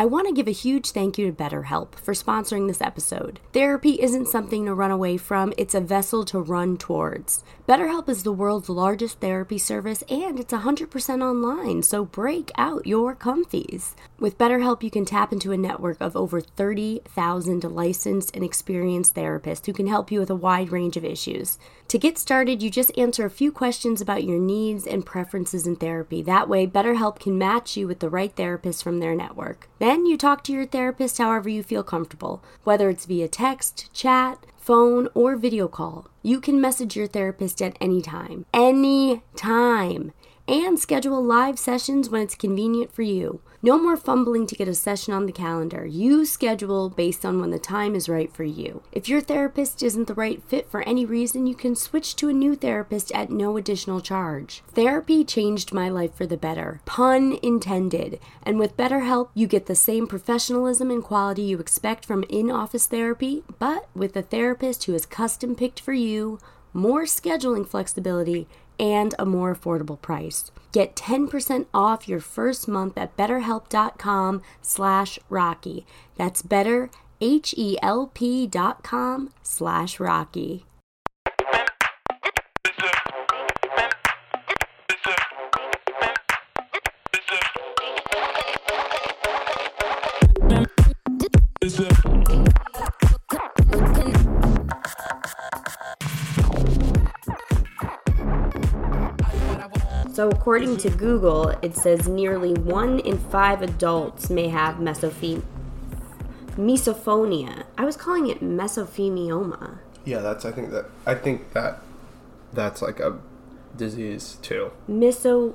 I want to give a huge thank you to BetterHelp for sponsoring this episode. Therapy isn't something to run away from, it's a vessel to run towards. BetterHelp is the world's largest therapy service and it's 100% online, so break out your comfies. With BetterHelp, you can tap into a network of over 30,000 licensed and experienced therapists who can help you with a wide range of issues. To get started, you just answer a few questions about your needs and preferences in therapy. That way, BetterHelp can match you with the right therapist from their network. Then you talk to your therapist however you feel comfortable, whether it's via text, chat, phone, or video call. You can message your therapist at any time. Any time and schedule live sessions when it's convenient for you. No more fumbling to get a session on the calendar. You schedule based on when the time is right for you. If your therapist isn't the right fit for any reason, you can switch to a new therapist at no additional charge. Therapy changed my life for the better, pun intended. And with BetterHelp, you get the same professionalism and quality you expect from in office therapy, but with a therapist who is custom picked for you, more scheduling flexibility, and a more affordable price. Get 10% off your first month at betterhelp.com slash rocky. That's better, H-E-L-P dot com slash rocky. According to Google, it says nearly one in five adults may have mesophi- misophonia. I was calling it mesothelioma. Yeah, that's. I think that. I think that. That's like a disease too. Miso-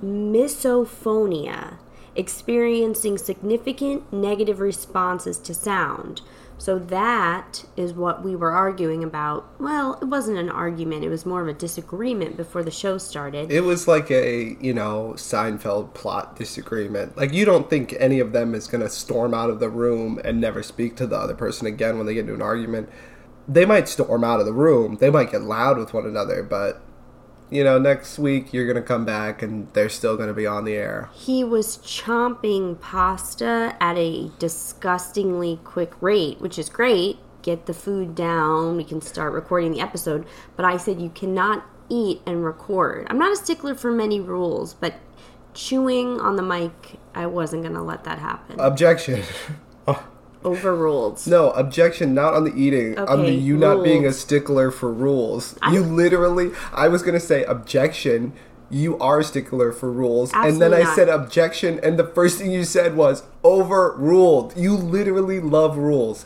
misophonia, experiencing significant negative responses to sound. So that is what we were arguing about. Well, it wasn't an argument, it was more of a disagreement before the show started. It was like a, you know, Seinfeld plot disagreement. Like, you don't think any of them is going to storm out of the room and never speak to the other person again when they get into an argument. They might storm out of the room, they might get loud with one another, but you know, next week you're going to come back and they're still going to be on the air. He was chomping pasta at a disgustingly quick rate, which is great. Get the food down, we can start recording the episode. But I said you cannot eat and record. I'm not a stickler for many rules, but chewing on the mic, I wasn't going to let that happen. Objection. Overruled. No, objection not on the eating, on the Okay, you not being a stickler for rules. I- you literally, I was going to say objection, you are a stickler for rules. and then I not. said objection, and the first thing you said was overruled. You literally love rules.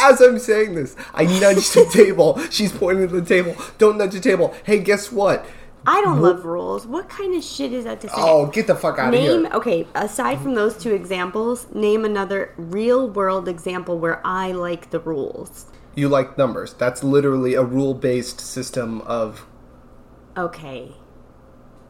As I'm saying this, I nudged the table. She's pointing to the table. Don't nudge the table. Hey, guess what? I don't love rules. What kind of shit is that to say? Oh, get the fuck out of Name here. okay. Aside from those two examples, name another real world example where I like the rules. You like numbers. That's literally a rule based system of Okay.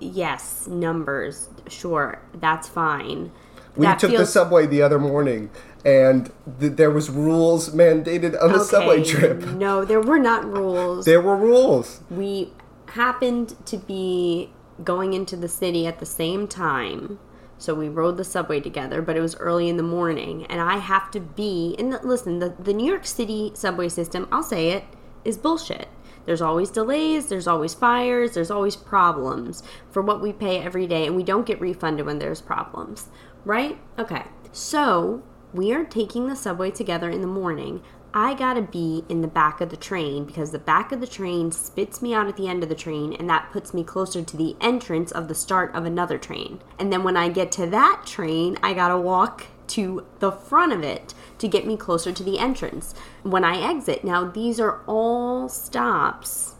Yes, numbers. Sure, that's fine. We That took the subway the other morning, and th- there was rules mandated on the subway trip. No, there were not rules. There were rules. we happened to be going into the city at the same time. So we rode the subway together, but it was early in the morning, and I have to be. And listen, the, the New York City subway system, I'll say it, is bullshit. There's always delays, there's always fires, there's always problems for what we pay every day, and we don't get refunded when there's problems, right? Okay, so we are taking the subway together in the morning. I gotta be in the back of the train because the back of the train spits me out at the end of the train, and that puts me closer to the entrance of the start of another train. And then when I get to that train, I gotta walk to the front of it to get me closer to the entrance. When I exit, now these are all stops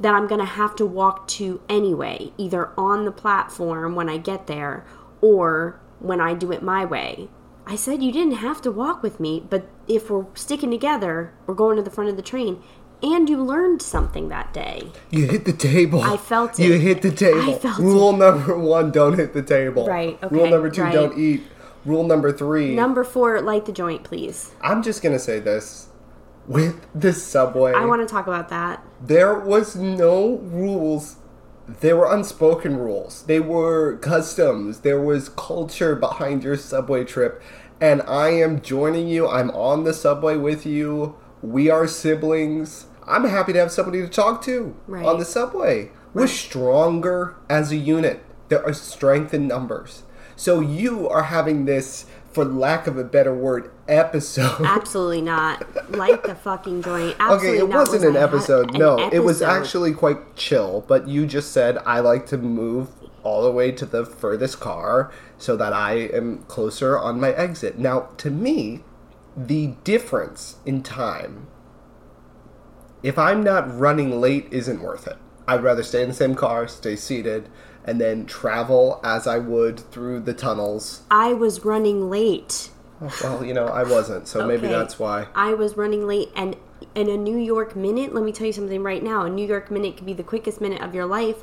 that I'm gonna have to walk to anyway, either on the platform when I get there or when I do it my way. I said you didn't have to walk with me, but if we're sticking together, we're going to the front of the train. And you learned something that day. You hit the table. I felt it. You hit the table. I felt Rule number one: don't hit the table. Right, Okay, Rule number two: right. don't eat. Rule number three: Number four, light the joint, please. I'm just gonna say this: with the subway, I want to talk about that. there was no rules there were unspoken rules. They were customs. There was culture behind your subway trip. And I am joining you. I'm on the subway with you. We are siblings. I'm happy to have somebody to talk to Right. on the subway. We're stronger as a unit. There are strength in numbers. So you are having this, for lack of a better word, episode. Absolutely not. Light the fucking joint. Okay, it wasn't Was an episode. an no, it was actually quite chill. But you just said I like to move all the way to the furthest car so that I am closer on my exit. Now, to me, the difference in time, if I'm not running late, isn't worth it. I'd rather stay in the same car, stay seated, and then travel as I would through the tunnels. I was running late. Oh, well, you know, I wasn't, so maybe that's why. I was running late, and in a New York minute, let me tell you something right now. A New York minute could be the quickest minute of your life,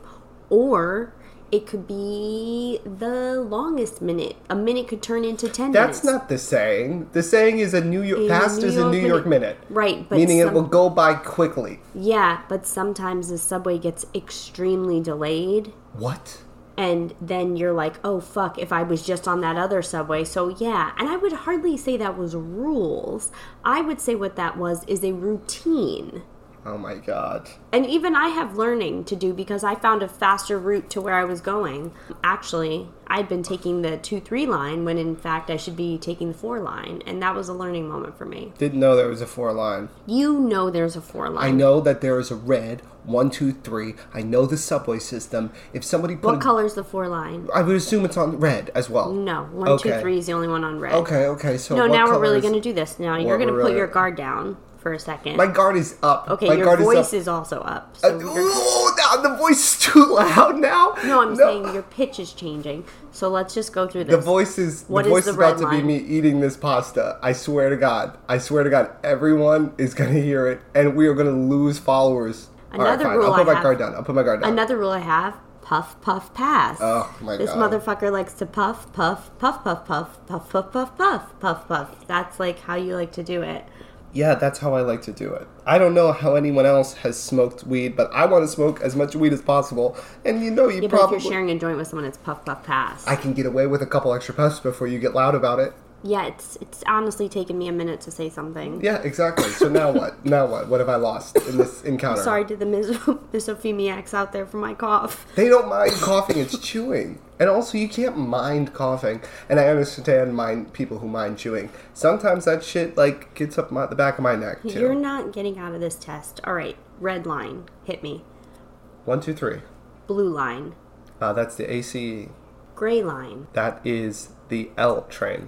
or it could be the longest minute. A minute could turn into 10 That's minutes. not the saying. The saying is a New York In a fast New is a New York minute. Right, but meaning it will go by quickly. Yeah, but sometimes the subway gets extremely delayed. What? and then you're like, oh fuck, if I was just on that other subway. So yeah, and I would hardly say that was rules. I would say what that was is a routine. Oh my god. And even I have learning to do because I found a faster route to where I was going. Actually, I'd been taking the 2 3 line when in fact I should be taking the 4 line. And that was a learning moment for me. Didn't know there was a four line. You know there's a 4 line. I know that there is a red one, two, three. I know the subway system. If somebody put, What a- color's the 4 line? I would assume it's on red as well. No, 1-2-3 is the only one on red. Okay, okay. So No, now we're really going to do this. Now you're going to put really- your guard down for a second. My guard is up. okay, my your guard voice is is, also up. Uh, So you're- ooh, the voice is too loud now. no, I'm saying your pitch is changing. So let's just go through this. The voice is What the is voice the is about to be me eating this pasta. I swear to God. I swear to God. Everyone is gonna hear it, and we are gonna lose followers. Another fine. rule I'll put I my have- guard down. I'll put my guard down. Another rule I have: puff, puff, pass. Oh, my this God. This motherfucker likes to puff, puff, puff, puff, puff, puff, puff, puff, puff, puff, puff. That's like how you like to do it. Yeah, that's how I like to do it. I don't know how anyone else has smoked weed, but I want to smoke as much weed as possible. And you know, you Yeah, probably if you're sharing a joint with someone, it's puff, puff, pass. I can get away with a couple extra puffs before you get loud about it. Yeah, it's it's honestly taken me a minute to say something. Yeah, exactly. So now what? Now what? What have I lost in this encounter? Sorry to the mis- misophoniacs out there for my cough. They don't mind coughing, it's chewing. And also, you can't mind coughing. And I understand mind people who mind chewing. Sometimes that shit, like, gets up my, the back of my neck, too. You're not getting out of this test. All right, red line, hit me. One, two, three. Blue line, Uh, that's the ACE. gray line, That is the L train.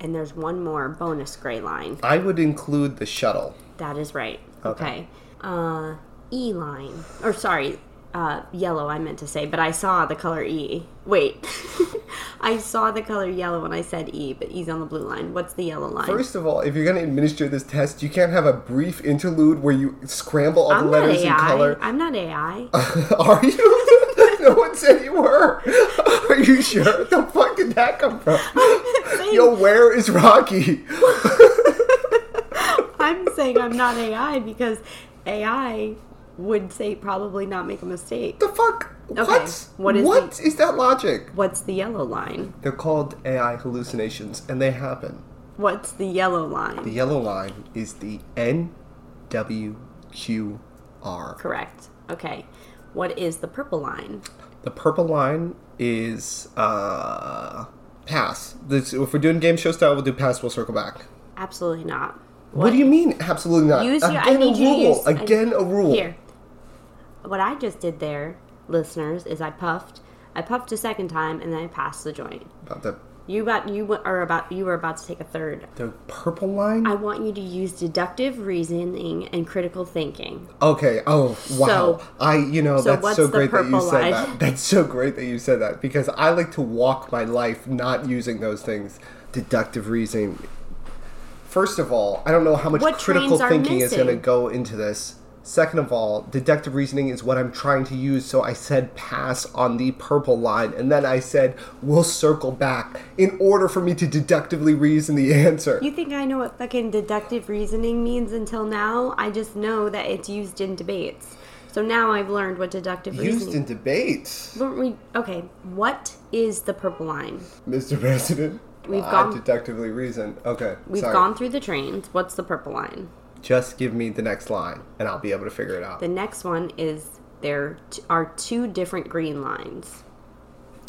And there's one more bonus gray line. I would include the shuttle. That is right. Okay. Okay. Uh, E line, or sorry, uh, yellow. I meant to say, but I saw the color E. Wait, I saw the color yellow when I said E, but E's on the blue line. What's the yellow line? First of all, if you're going to administer this test, you can't have a brief interlude where you scramble all I'm the letters in color. I'm not AI. Are you? no one said you were. Are you sure? The fuck did that come from? Saying- Yo, where is Rocky? I'm saying I'm not AI because AI would say probably not make a mistake. The fuck? Okay, What? what is what the- is that logic? What's the yellow line? They're called AI hallucinations, and they happen. What's the yellow line? The yellow line is the NWQR. Correct. Okay. What is the purple line? The purple line is uh pass. This, if we're doing game show style, we'll do pass. We'll circle back. Absolutely not. What, do you mean? Absolutely not. Use your- I Again, need a rule. use- Again, a rule. Here. What I just did there, listeners, is I puffed. I puffed a second time and then I passed the joint. About the You got you are about you were about to take a third. the purple line. I want you to use deductive reasoning and critical thinking. Okay. Oh wow. So- I you know so that's so great that you said line? that. That's so great that you said that because I like to walk my life not using those things. Deductive reasoning. First of all, I don't know how much What critical are thinking is going to go into this. Second of all, deductive reasoning is what I'm trying to use, so I said pass on the purple line, and then I said we'll circle back in order for me to deductively reason the answer. You think I know what fucking deductive reasoning means until now? I just know that it's used in debates. So now I've learned what deductive Used reasoning. in debates, we- okay, what is the purple line? Mr. President. We've I gone- deductively reason. Okay, We've sorry. gone through the trains. What's the purple line? Just give me the next line, and I'll be able to figure it out. The next one is there are two different green lines.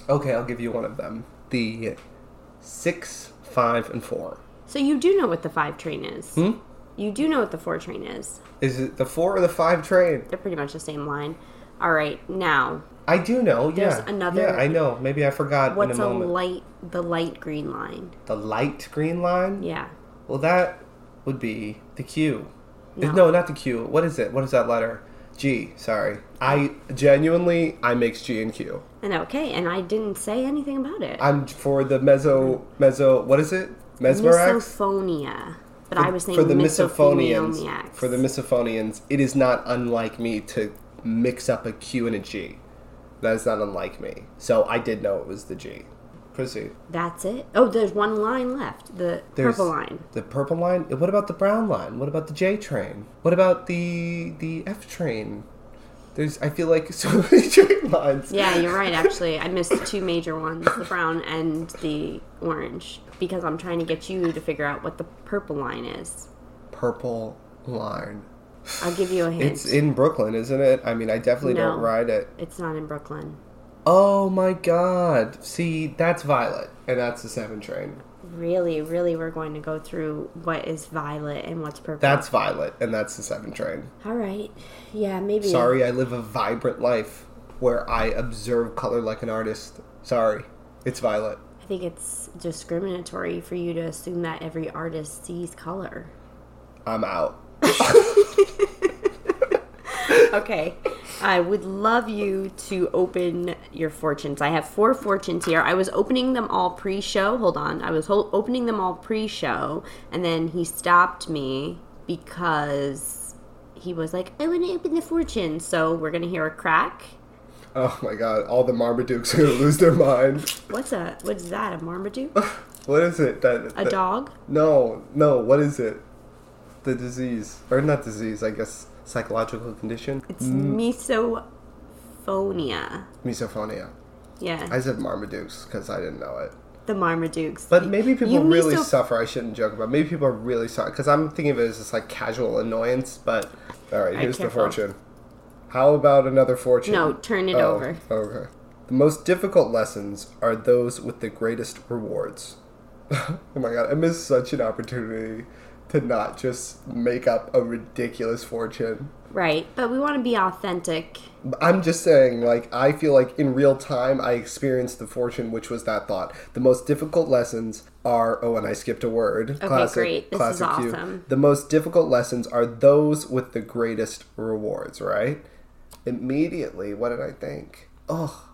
Okay, I'll give you one of them. The six, five, and four. So you do know what the five train is. Hmm? You do know what the four train is. Is it the four or the five train? They're pretty much the same line. All right, now I do know. There's yeah, another- Yeah, I know. Maybe I forgot what's in a a light? The light green line. the light green line. Yeah. Well, that would be the Q. No. No. not the Q. What is it? What is that letter? G. Sorry. I genuinely I mix G and Q. And okay, and I didn't say anything about it. I'm for the meso meso. What is it? Mesmerax. Misophonia. But I was saying for the misophonians. For the misophonians, it is not unlike me to mix up a Q and a G. That is not unlike me. So I did know it was the G. That's it. Oh, there's one line left. The There's purple line. The purple line. What about the brown line? What about the J train? What about the the F train? There's. I feel like so many train lines. Yeah, you're right. Actually, I missed two major ones: the brown and the orange, because I'm trying to get you to figure out what the purple line is. Purple line. I'll give you a hint. It's in Brooklyn, isn't it? I mean, I definitely No. don't ride it. It's not in Brooklyn. Oh my god. See, that's Violet, and that's the seven train. Really, really, we're going to go through what is violet and what's purple. That's Violet, and that's the seven train. all right. Yeah, maybe. Sorry, I live a vibrant life where I observe color like an artist. Sorry, it's Violet. I think it's discriminatory for you to assume that every artist sees color. I'm out. Okay. I would love you to open your fortunes. I have four fortunes here. I was opening them all pre show. Hold on. I was ho- opening them all pre show, and then he stopped me because he was like, I want to open the fortune. So we're going to hear a crack. Oh my god, all the Marmadukes are gonna lose their mind. What's a, what is that? A Marmaduke? What is it? That, A dog? No, no, what is it? The disease. Or not disease, I guess psychological condition? It's mm. misophonia. Misophonia. Yeah. I said Marmadukes because I didn't know it. the Marmadukes. But maybe people You really miso- suffer. I shouldn't joke about. Maybe people are really sorry because I'm thinking of it as just like casual annoyance. But all right, here's the fortune. How about another fortune? No, turn it Oh, over. Okay. The most difficult lessons are those with the greatest rewards. oh my god, I missed such an opportunity to not just make up a ridiculous fortune. Right. But we want to be authentic. I'm just saying, like, I feel like in real time I experienced the fortune, which was that thought. The most difficult lessons are. Oh, and I skipped a word. Okay, great. This is classic cue. awesome. The most difficult lessons are those with the greatest rewards, right? Immediately, what did I think? Oh,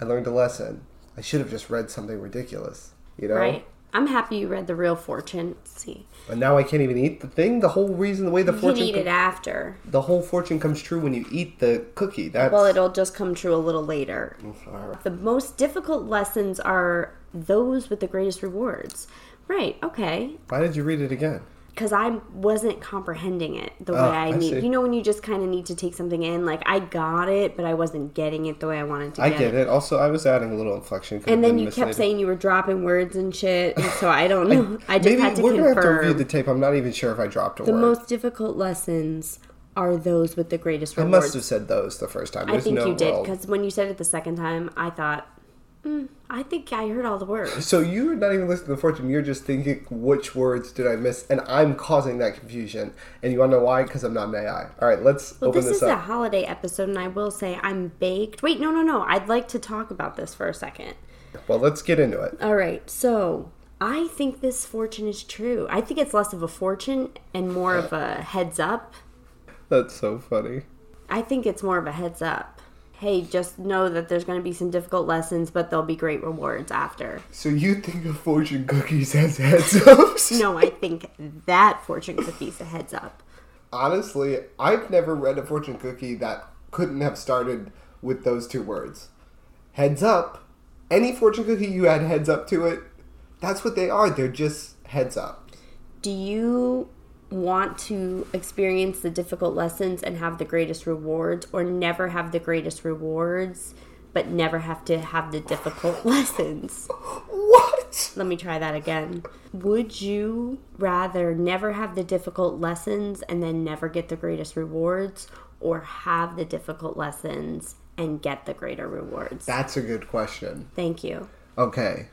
I learned a lesson. I should have just read something ridiculous, you know? Right. I'm happy you read the real fortune. Let's see. And now I can't even eat the thing. The whole reason, the way the You can fortune, eat it after. the whole fortune comes true when you eat the cookie. That's Well, it'll just come true a little later. The most difficult lessons are those with the greatest rewards. Right. Okay. Why did you read it again? Because I wasn't comprehending it the way Oh, I I need. see. You know, when you just kind of need to take something in. Like I got it, but I wasn't getting it the way I wanted to I get, get it. Also, I was adding a little inflection. And then you kept saying you were dropping words and shit, and so I don't know. I, just Maybe had to we're gonna have to review the tape. I'm not even sure if I dropped a the word. The most difficult lessons are those with the greatest rewards. I must have said those the first time. I think no you did because when you said it the second time, I thought, mm, I think I heard all the words. So you're not even listening to the fortune. You're just thinking, which words did I miss? And I'm causing that confusion. And you want to know why? Because I'm not an AI. All right, let's Well, open this this, is a holiday episode, and I will say I'm baked. Wait, no, no, no. I'd like to talk about this for a second. Well, let's get into it. All right, so I think this fortune is true. I think it's less of a fortune and more of a heads up. That's so funny. I think it's more of a heads up. Hey, just know that there's going to be some difficult lessons, but there'll be great rewards after. So you think of fortune cookies as heads ups? No, I think that fortune cookie's a heads up. Honestly, I've never read a fortune cookie that couldn't have started with those two words. Heads up. Any fortune cookie you add heads up to it, that's what they are. They're just heads up. Do you want to experience the difficult lessons and have the greatest rewards, or never have the greatest rewards but never have to have the difficult lessons? What? Let me try that again. Would you rather never have the difficult lessons and then never get the greatest rewards, or have the difficult lessons and get the greater rewards? That's a good question. Thank you. Okay.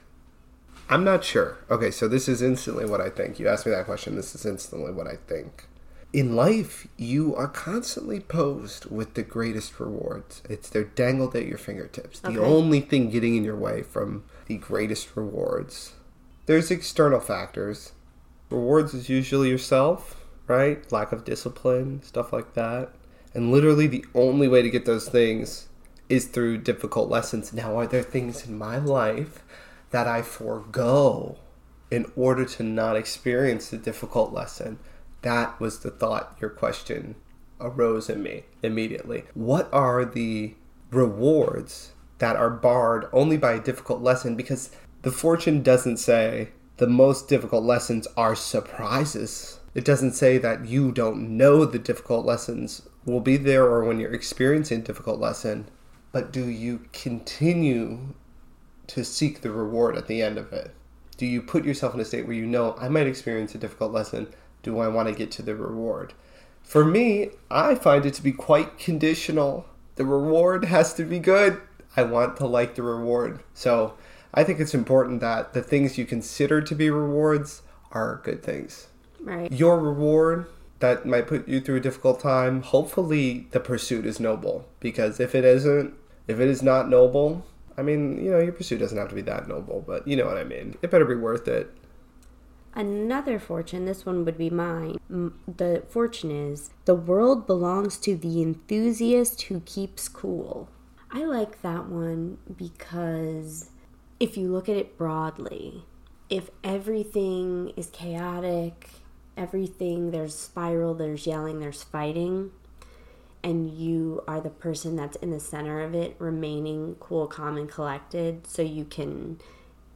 I'm not sure. Okay, so this is instantly what I think. You asked me that question. This is instantly what I think. In life, you are constantly posed with the greatest rewards. It's they're dangled at your fingertips. The Okay. only thing getting in your way from the greatest rewards. There's external factors. Rewards is usually yourself, right? Lack of discipline, stuff like that. And literally the only way to get those things is through difficult lessons. Now, are there things in my life that I forego in order to not experience the difficult lesson? That was the thought your question arose in me immediately. What are the rewards that are barred only by a difficult lesson? Because the fortune doesn't say the most difficult lessons are surprises. It doesn't say that you don't know the difficult lessons will be there or when you're experiencing a difficult lesson, but do you continue to seek the reward at the end of it? Do you put yourself in a state where you know I might experience a difficult lesson? Do I want to get to the reward? For me, I find it to be quite conditional. The reward has to be good. I want to like the reward. So I think it's important that the things you consider to be rewards are good things. Right. Your reward that might put you through a difficult time, hopefully the pursuit is noble. Because if it isn't, if it is not noble, I mean, you know, your pursuit doesn't have to be that noble, but you know what I mean. It better be worth it. Another fortune, this one would be mine. The fortune is the world belongs to the enthusiast who keeps cool. I like that one because if you look at it broadly, if everything is chaotic, everything there's spiral, there's yelling, there's fighting, and you are the person that's in the center of it, remaining cool, calm, and collected, so you can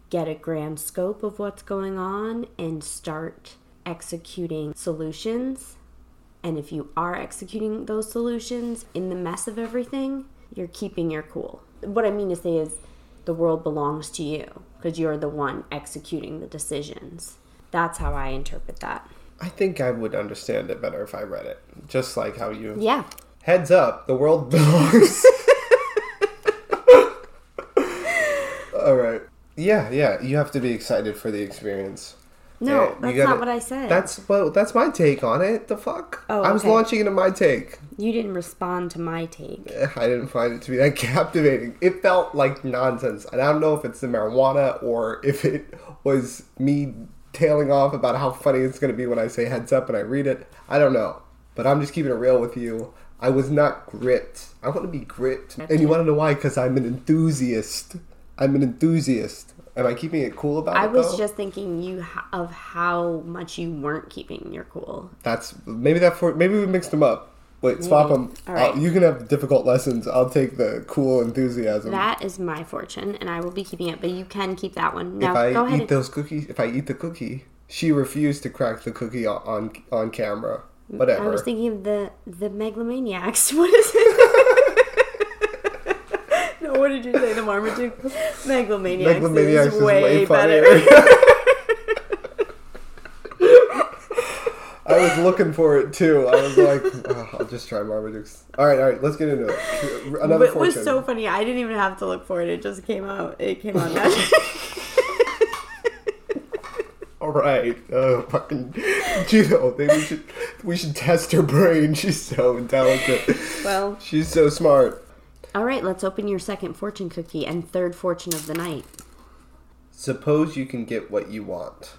get a grand scope of what's going on and start executing solutions. And if you are executing those solutions in the mess of everything, you're keeping your cool. What I mean to say is the world belongs to you because you're the one executing the decisions. That's how I interpret that. I think I would understand it better if I read it. Just like how you. Yeah. Heads up, the world belongs. All right. Yeah, yeah. You have to be excited for the experience. No, Yeah, you that's gotta- not what I said. That's well. That's my take on it. The fuck. Oh, I was okay. launching into my take. you didn't respond to my take. Eh, I didn't find it to be that captivating. It felt like nonsense, and I don't know if it's the marijuana or if it was me tailing off about how funny it's going to be when I say heads up and I read it. I don't know, but I'm just keeping it real with you. I was not gripped. I want to be gripped, and you want to know why? Because I'm an enthusiast. I'm an enthusiast. Am I keeping it cool about I it? I was though? just thinking you of how much you weren't keeping your cool. That's maybe that for maybe we mixed them up. Wait, swap Maybe. them. All right. Uh, you can have difficult lessons. I'll take the cool enthusiasm. That is my fortune, and I will be keeping it. But you can keep that one. Now if I go ahead. eat those cookies, if I eat the cookie, she refused to crack the cookie on on, on camera. I was thinking of the the megalomaniacs. What is it? no, what did you say? The Marmaduke megalomaniacs, Megalomaniacs is way, better. I was looking for it too. I was like, oh, I'll just try Marmaduke's. All right, all right, let's get into it. Another But it fortune. was so funny. I didn't even have to look for it. It just came out. It came out naturally. All right, uh, fucking Gino. Maybe we should we should test her brain. She's so intelligent. well, She's so smart. all right. Let's open your second fortune cookie and third fortune of the night. Suppose you can get what you want.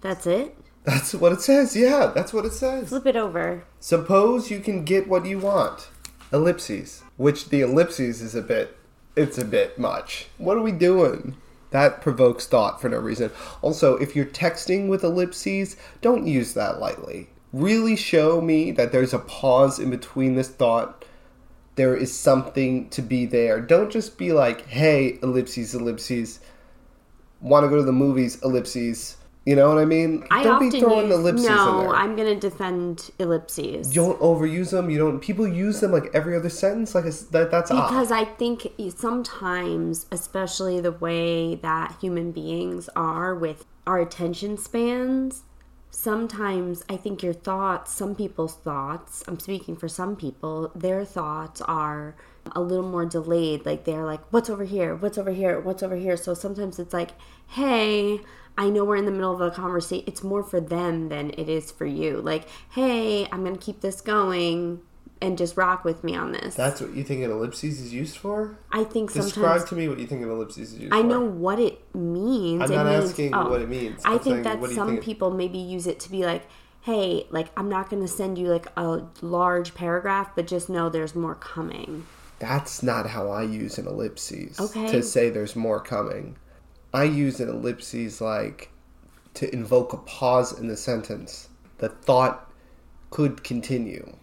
That's it. That's what it says. Yeah, that's what it says. Flip it over. Suppose you can get what you want. Ellipses. Which the ellipses is a bit it's a bit much. What are we doing? That provokes thought for no reason. Also, if you're texting with ellipses, don't use that lightly. Really show me that there's a pause in between this thought. There is something to be there. Don't just be like, hey, ellipses, ellipses. Want to go to the movies, ellipses. You know what I mean? I don't be throwing use, ellipses no, in there. I'm gonna defend ellipses. You don't overuse them. You don't. People use them like every other sentence. Like that. That's because I think sometimes, especially the way that human beings are with our attention spans, sometimes I think your thoughts, some people's thoughts, I'm speaking for some people, their thoughts are a little more delayed. Like they're like, what's over here? What's over here? What's over here? So sometimes it's like, hey, I know we're in the middle of a conversation. It's more for them than it is for you. Like, hey, I'm going to keep this going and just rock with me on this. That's what you think an ellipses is used for. I think sometimes Describe to me what you think an ellipses is used I for. I know what it means. I'm It not means- asking oh. what it means. I I'm think saying, that what do you some think- people maybe use it to be like, hey, like I'm not going to send you like a large paragraph, but just know there's more coming. That's not how I use an ellipses. Okay. To say there's more coming. I use an ellipses like to invoke a pause in the sentence. The thought could continue.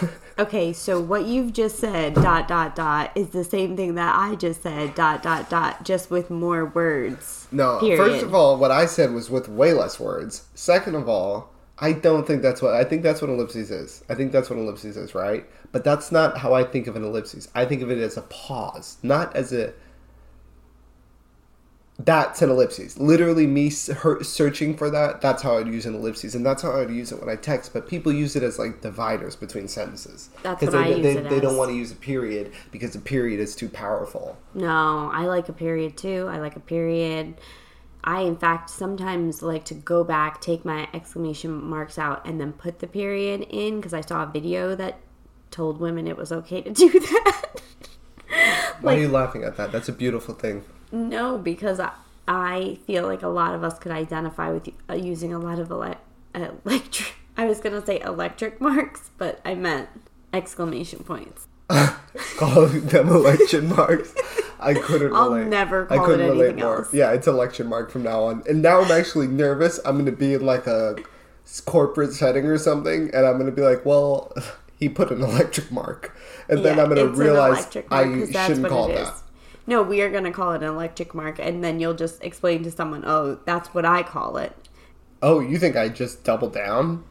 Okay, so what you've just said, dot, dot, dot, is the same thing that I just said, dot, dot, dot, just with more words. No, Period. first of all, what I said was with way less words. Second of all, I don't think that's what I think that's what ellipses is. I think that's what ellipses is, right? But that's not how I think of an ellipses. I think of it as a pause, not as a that's an ellipses. Literally, me searching for that. That's how I'd use an ellipses, and that's how I'd use it when I text. But people use it as like dividers between sentences. That's what they, I use they, it they don't want to use a period because a period is too powerful. No, I like a period too. I like a period. I, in fact, sometimes like to go back, take my exclamation marks out, and then put the period in because I saw a video that told women it was okay to do that. Why are you laughing at that? That's a beautiful thing. No, because I, I feel like a lot of us could identify with uh, using a lot of ele- electric. I was gonna say electric marks, but I meant exclamation points. calling them election marks. I couldn't I'll relate. never I call couldn't it relate anything more. else. Yeah, it's election mark from now on. And now I'm actually nervous. I'm going to be in like a corporate setting or something, and I'm going to be like, well, he put an electric mark. And then I'm gonna realize I mark, 'cause that's shouldn't call that. is. No, we are going to call it an electric mark, and then you'll just explain to someone, oh, that's what I call it. Oh, you think I just double down?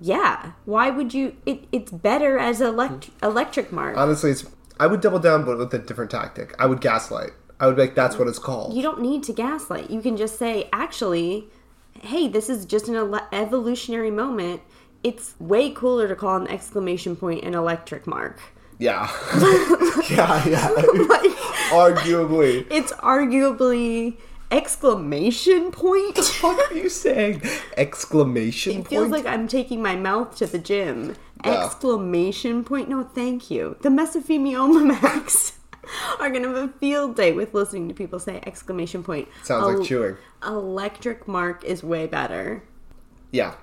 Yeah. Why would you? It, it's better as elect, electric mark. Honestly, it's, I would double down, but with a different tactic. I would gaslight. I would be like, that's what it's called. you don't need to gaslight. You can just say, actually, hey, this is just an ele- evolutionary moment. It's way cooler to call an exclamation point an electric mark. Yeah. yeah, yeah. Arguably. It's arguably exclamation point. What are you saying? Exclamation It point? feels like I'm taking my mouth to the gym. Yeah. Exclamation point. No, thank you. The Mesothelioma Max are going to have a field day with listening to people say exclamation point. Sounds like chewing. Electric mark is way better. Yeah.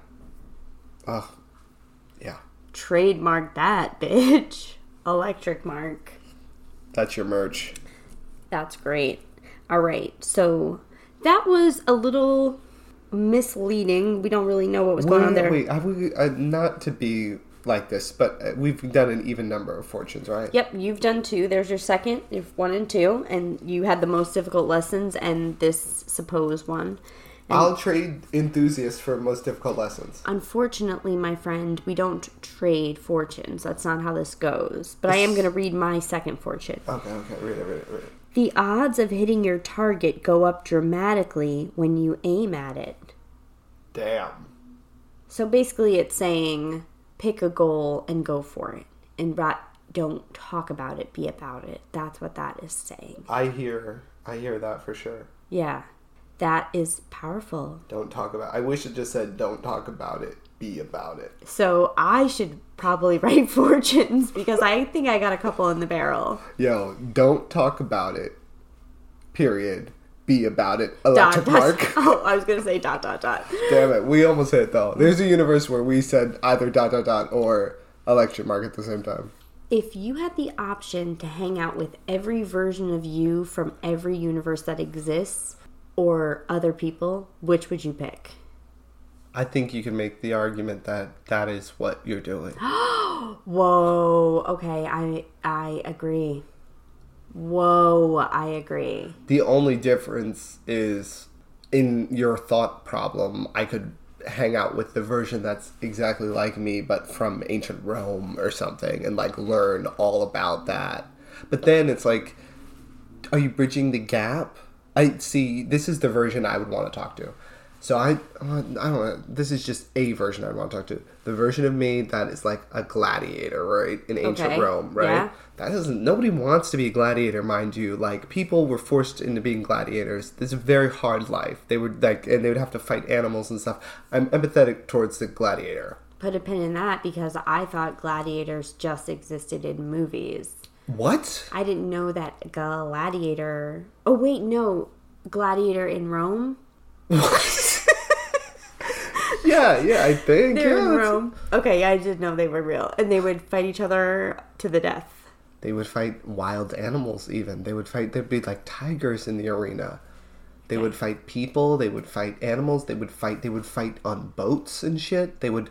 Oh. Yeah. Trademark that, bitch. Electric mark. That's your merch. That's great. All right. So that was a little misleading. We don't really know what was going on there. Wait, have we uh, not to be like this, but uh, we've done an even number of fortunes, right? Yep, you've done two. There's your second, if one and two, and you had the most difficult lessons and this supposed one. I'll trade enthusiasts for most difficult lessons. Unfortunately, my friend, we don't trade fortunes. That's not how this goes. But I am going to read my second fortune. Okay, okay, read it, read it, read it. The odds of hitting your target go up dramatically when you aim at it. Damn. So basically, it's saying pick a goal and go for it. And ra- don't talk about it, be about it. That's what that is saying. I hear, I hear that for sure. Yeah, that is powerful. Don't talk about. I wish it just said, "Don't talk about it, be about it." So I should probably write fortunes because I think I got a couple in the barrel. Yo, don't talk about it. Period. Be about it. Dot, Electric dot. mark. Oh, I was gonna say dot dot dot. Damn it, we almost hit though. There's a universe where we said either dot dot dot or electric mark at the same time. If you had the option to hang out with every version of you from every universe that exists or other people, which would you pick? I think you can make the argument that that is what you're doing. Whoa. Okay, I I agree. Whoa, I agree. the only difference is in your thought problem, I could hang out with the version that's exactly like me, but from ancient Rome or something, and like learn all about that. But then it's like, are you bridging the gap? I see. This is the version I would want to talk to. So I, uh, I don't know. This is just a version I'd want to talk to. The version of me that is like a gladiator, right, in ancient Okay, Rome, right? yeah. That doesn't. Nobody wants to be a gladiator, mind you. Like people were forced into being gladiators. This is a very hard life. They would like, and they would have to fight animals and stuff. I'm empathetic towards the gladiator. Put a pin in that because I thought gladiators just existed in movies. What? I didn't know that gladiator. Oh wait, no, gladiator in Rome. Yeah, yeah. I think They're yeah, in that's- Rome. Okay, I did know they were real, and they would fight each other to the death. They would fight wild animals. Even they would fight. There'd be like tigers in the arena. They would fight people. They would fight animals. They would fight. They would fight on boats and shit. They would.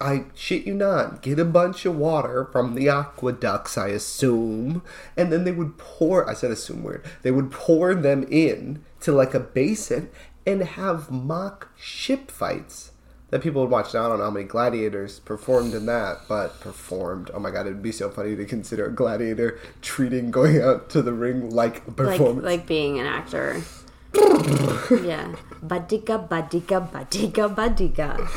I shit you not. Get a bunch of water from the aqueducts, I assume, and then they would pour. I said assume weird. They would pour them in to like a basin and have mock ship fights that people would watch. Now I don't know how many gladiators performed in that, but performed. Oh my god, it'd be so funny to consider a gladiator treating going out to the ring like a Like performance. like being an actor. yeah. Badika badika badika badika.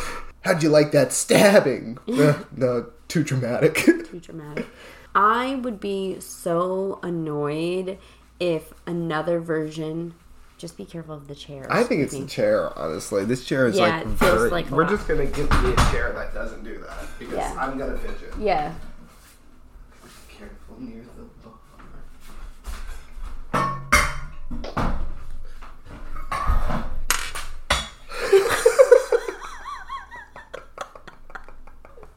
How'd you like that stabbing? Uh, no, too dramatic. Too dramatic. I would be so annoyed if another version. Just be careful of the chair. I think it's the chair, honestly. This chair is Yeah, like it feels very. like a we're lot. just gonna give me a chair that doesn't do that because Yeah. I'm gonna fidget. Yeah. Careful near the bar.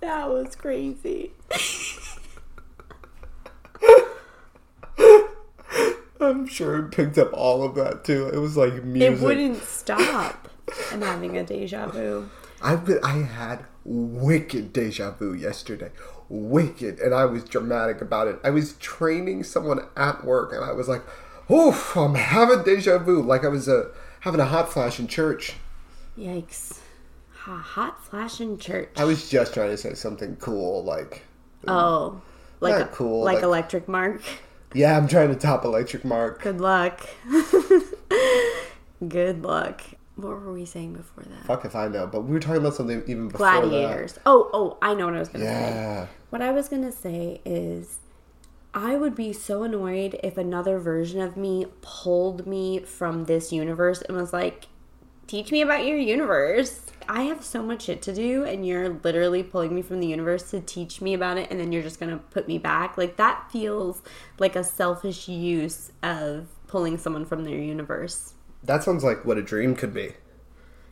That was crazy. I'm sure it picked up all of that too. It was like music. It wouldn't stop. I'm having a deja vu. I've been, I had wicked deja vu yesterday. Wicked. And I was dramatic about it. I was training someone at work and I was like, oof, I'm having deja vu. Like I was uh, having a hot flash in church. Yikes. Ha, hot flash in church. I was just trying to say something cool. Like, oh. Like Not cool, like like- electric mark. Yeah, I'm trying to top Electric Mark. Good luck. Good luck. What were we saying before that? Fuck if I know. But we were talking about something even before Gladiators. Oh, oh, I know what I was gonna say. Yeah. What I was gonna say is I would be so annoyed if another version of me pulled me from this universe and was like, teach me about your universe. I have so much shit to do, and you're literally pulling me from the universe to teach me about it, and then you're just gonna put me back. Like, that feels like a selfish use of pulling someone from their universe. That sounds like what a dream could be.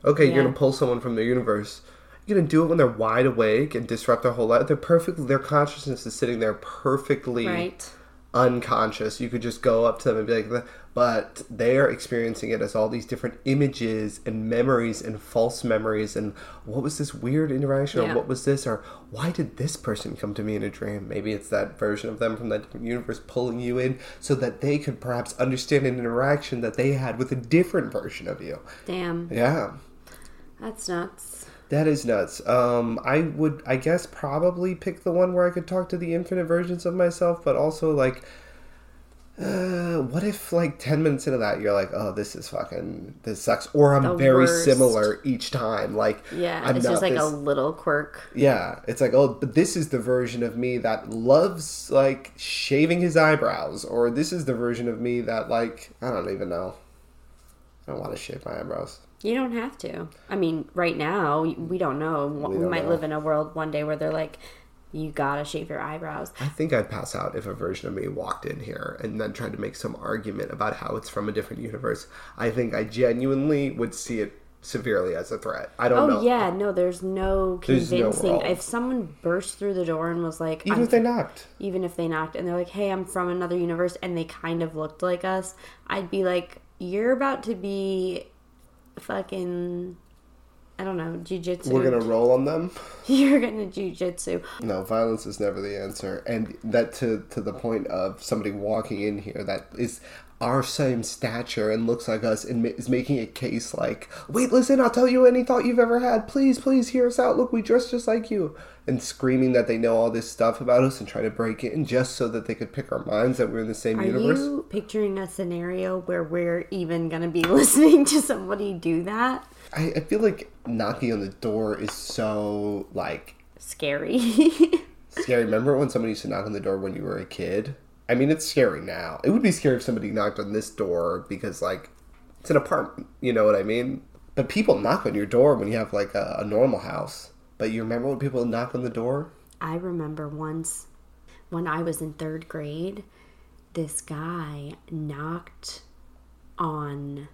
Okay, Yeah. you're gonna pull someone from their universe. You're gonna do it when they're wide awake and disrupt their whole life. They're perfect. Their consciousness is sitting there perfectly Right? unconscious. You could just go up to them and be like, but they are experiencing it as all these different images and memories and false memories. And what was this weird interaction? Yeah. Or what was this? Or why did this person come to me in a dream? Maybe it's that version of them from that different universe pulling you in so that they could perhaps understand an interaction that they had with a different version of you. Damn. Yeah. That's nuts. That is nuts. Um, I would, I guess, probably pick the one where I could talk to the infinite versions of myself, but also like, uh, what if like ten minutes into that you're like, oh, this is fucking, this sucks, or I'm The very worst. similar each time. Like, Yeah, I'm it's not just like this- a little quirk. yeah, it's like, oh, but this is the version of me that loves like shaving his eyebrows, or this is the version of me that like, I don't even know. I don't want to shave my eyebrows. You don't have to. I mean, right now, we don't know. We, don't might know. live in a world one day where they're like, you gotta shave your eyebrows. I think I'd pass out if a version of me walked in here and then tried to make some argument about how it's from a different universe. I think I genuinely would see it severely as a threat. I don't Oh, know. yeah, no, there's no There's no convincing. if someone burst through the door and was like, Even if they knocked. even if they knocked and they're like, "Hey, I'm from another universe," and they kind of looked like us, I'd be like, "You're about to be fucking, I don't know, jujitsu. We're gonna roll on them. You're gonna jujitsu. No, violence is never the answer, and that to to the point of somebody walking in here that is our same stature and looks like us and ma- is making a case like, wait, listen, I'll tell you any thought you've ever had. Please, please hear us out. Look, we dress just like you. And screaming that they know all this stuff about us and trying to break in just so that they could pick our minds that we're in the same Are universe. Are you picturing a scenario where we're even to be listening to somebody do that? I, I feel like knocking on the door is so like Scary. scary. Remember when somebody used to knock on the door when you were a kid? I mean, it's scary now. It would be scary if somebody knocked on this door because, like, it's an apartment. You know what I mean? But people knock on your door when you have like a, a normal house. But you remember when people knock on the door? I remember once when I was in third grade, this guy knocked on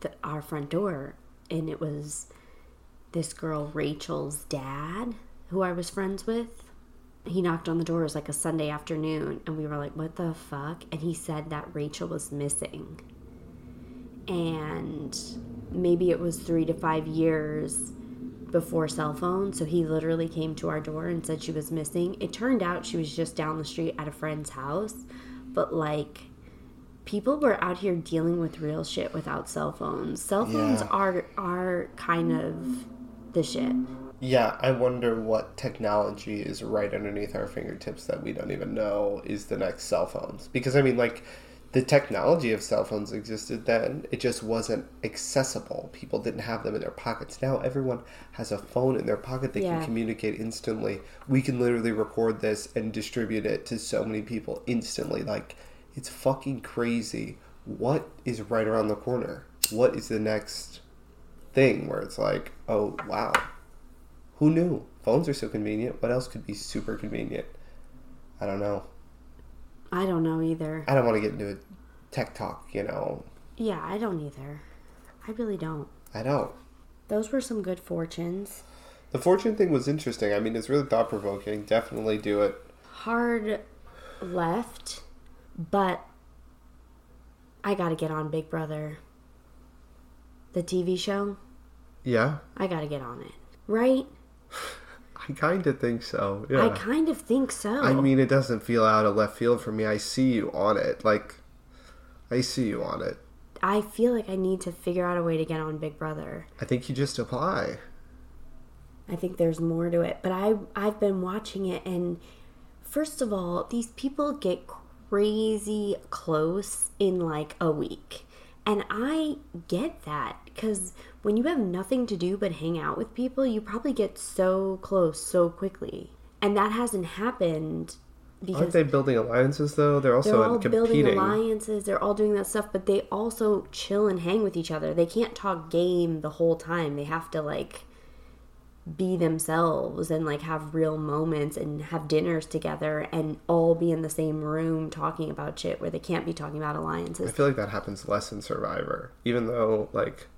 the, our front door, and it was this girl, Rachel's dad, who I was friends with. He knocked on the door. It was like a Sunday afternoon, and we were like, What the fuck? And he said that Rachel was missing. And maybe it was three to five years before cell phones. So he literally came to our door and said she was missing. It turned out she was just down the street at a friend's house. But like, people were out here dealing with real shit without cell phones. Cell phones Yeah. are are kind of the shit. Yeah, I wonder what technology is right underneath our fingertips that we don't even know is the next cell phones. Because, I mean, like, the technology of cell phones existed then, it just wasn't accessible. People didn't have them in their pockets. Now everyone has a phone in their pocket, they Yeah. can communicate instantly. We can literally record this and distribute it to so many people instantly. Like, it's fucking crazy. What is right around the corner? What is the next thing where it's like, oh, wow. Who knew? Phones are so convenient. What else could be super convenient? I don't know. I don't know either. I don't want to get into a tech talk, you know. Yeah, I don't either. I really don't. I don't. Those were some good fortunes. The fortune thing was interesting. I mean, it's really thought provoking. Definitely do it. Hard left, but I got to get on Big Brother. The TV show. Yeah, I got to get on it. Right? I kind of think so. Yeah. I kind of think so. I mean, it doesn't feel out of left field for me. I see you on it. Like, I see you on it. I feel like I need to figure out a way to get on Big Brother. I think you just apply. I think there's more to it, but I I've been watching it and first of all, these people get crazy close in like a week. And I get that cuz when you have nothing to do but hang out with people, you probably get so close so quickly. And that hasn't happened Aren't because they building alliances though? They're also they're all competing. building alliances, they're all doing that stuff, but they also chill and hang with each other. They can't talk game the whole time. They have to like be themselves and like have real moments and have dinners together and all be in the same room talking about shit where they can't be talking about alliances. I feel like that happens less in Survivor, even though like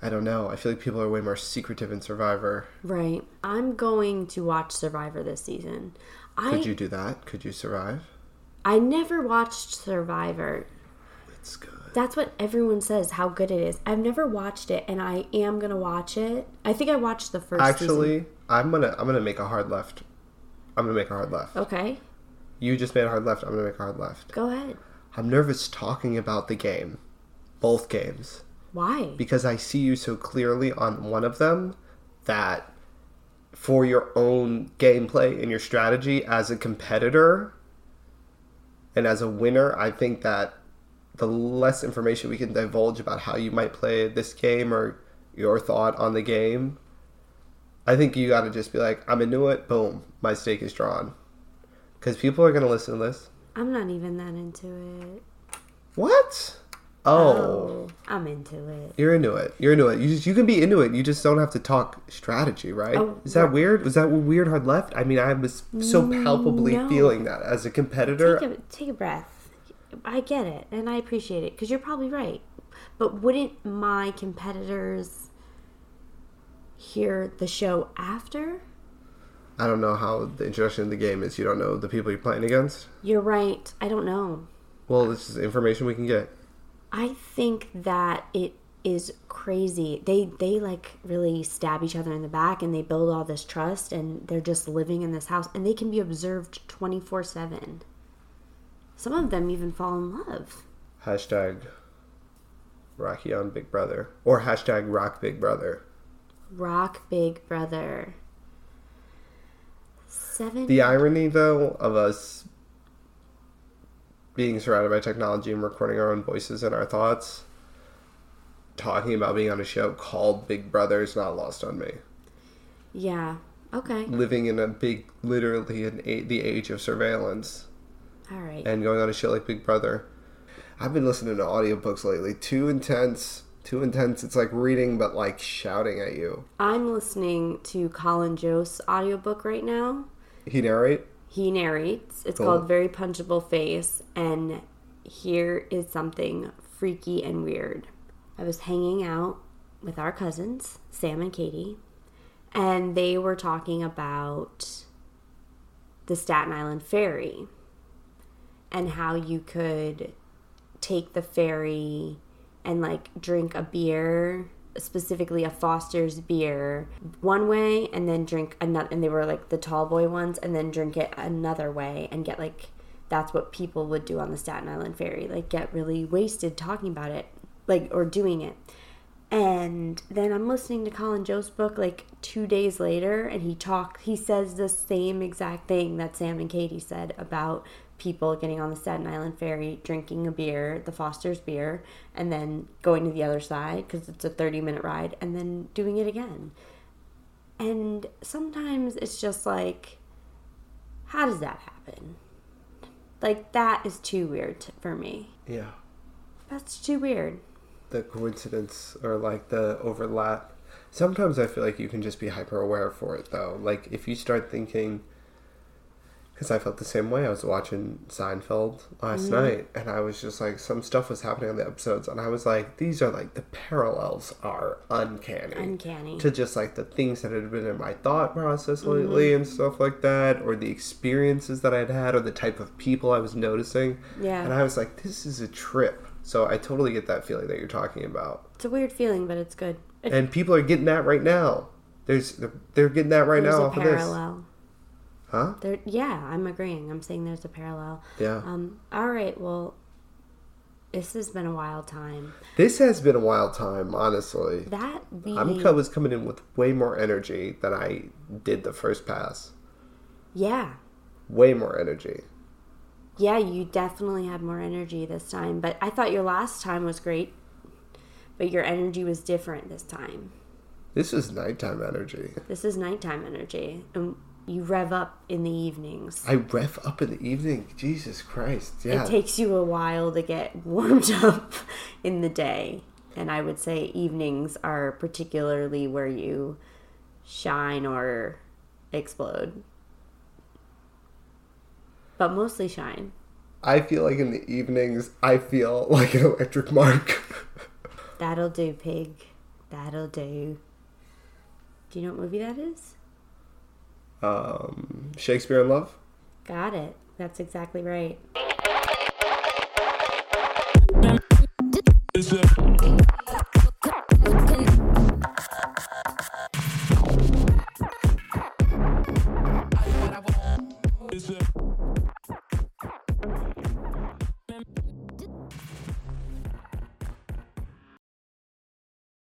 I don't know. I feel like people are way more secretive in Survivor. Right. I'm going to watch Survivor this season. I Could you do that? Could you survive? I never watched Survivor. It's good. That's what everyone says how good it is. I've never watched it and I am going to watch it. I think I watched the first season. Actually, I'm gonna I'm gonna make a hard left. I'm gonna make a hard left. Okay. You just made a hard left. I'm gonna make a hard left. Go ahead. I'm nervous talking about the game, both games, Why? because I see you so clearly on one of them that for your own gameplay and your strategy as a competitor and as a winner, I think that the less information we can divulge about how you might play this game or your thought on the game, I think you got to just be like, I'm into it. Boom, my stake is drawn. Because people are going to listen to this. I'm not even that into it. What? Oh, I'm into it. you're into it. You're into it. You just you can be into it. You just don't have to talk strategy, right? Oh, Is that weird? Was that weird hard left? I mean, I was so mm, palpably no. feeling that as a competitor. Take a, take a breath. I get it and I appreciate it because you're probably right. But wouldn't my competitors hear the show after? I don't know how the introduction to the game is. You don't know the people you're playing against. You're right. I don't know. Well, this is information we can get. I think that it is crazy. They they like really stab each other in the back and they build all this trust and they're just living in this house and they can be observed 24/7. Some of them even fall in love. Hashtag Rocky on Big Brother. Or hashtag Rock Big Brother. Rock Big Brother. Seven. The irony, though, of us being surrounded by technology and recording our own voices and our thoughts, talking about being on a show called Big Brother is not lost on me. yeah. Okay. Living in a big, literally in a, the age of surveillance All right. and going on a show like Big Brother. I've been listening to audiobooks lately. Too intense. Too intense. It's like reading, but like shouting at you. I'm listening to Colin Jost audiobook right now. He narrate. He narrates. It's Cool. called Very Punchable Face, and here is something freaky and weird. I was hanging out with our cousins, Sam and Katie, and they were talking about the Staten Island ferry and how you could take the ferry and like drink a beer specifically a foster's beer one way and then drink another and they were like the tall boy ones and then drink it another way and get like that's what people would do on the staten island ferry like get really wasted talking about it like or doing it and then I'm listening to Colin Jost's book like two days later, and he talk he says the same exact thing that Sam and Katie said about people getting on the Staten Island ferry, drinking a beer, the Foster's beer, and then going to the other side because it's a 30 minute ride, and then doing it again. And sometimes it's just like, how does that happen? Like that is too weird t- for me. Yeah. That's too weird. The coincidence or like the overlap. Sometimes I feel like you can just be hyper aware for it though. Like if you start thinking, because I felt the same way. I was watching Seinfeld last mm-hmm. night, and I was just like, some stuff was happening on the episodes, and I was like, these are like the parallels are uncanny, Uncanny. to just like the things that had been in my thought process mm-hmm. lately and stuff like that, or the experiences that I'd had, or the type of people I was noticing. Yeah. and I was like, this is a trip. So I totally get that feeling that you're talking about It's a weird feeling, but it's good. It, and people are getting that right now. There's they're, they're getting that right now off of this, parallel. huh? There, yeah, I'm agreeing. I'm saying there's a parallel. Yeah. Um. All right. Well, this has been a wild time. This has been a wild time, honestly. That being, I'm was coming in with way more energy than I did the first pass. yeah, Way more energy. Yeah. You definitely had more energy this time, but I thought your last time was great. But your energy was different this time. This is nighttime energy. This is nighttime energy, and you rev up in the evenings. I rev up in the evening. Jesus Christ. Yeah. It takes you a while to get warmed up in the day. And I would say evenings are particularly where you shine or explode. But mostly shine. I feel like in the evenings, I feel like an electric mark. That'll do, pig. That'll do. Do you know what movie that is? um, Shakespeare in Love. Got it. That's exactly right. Is it?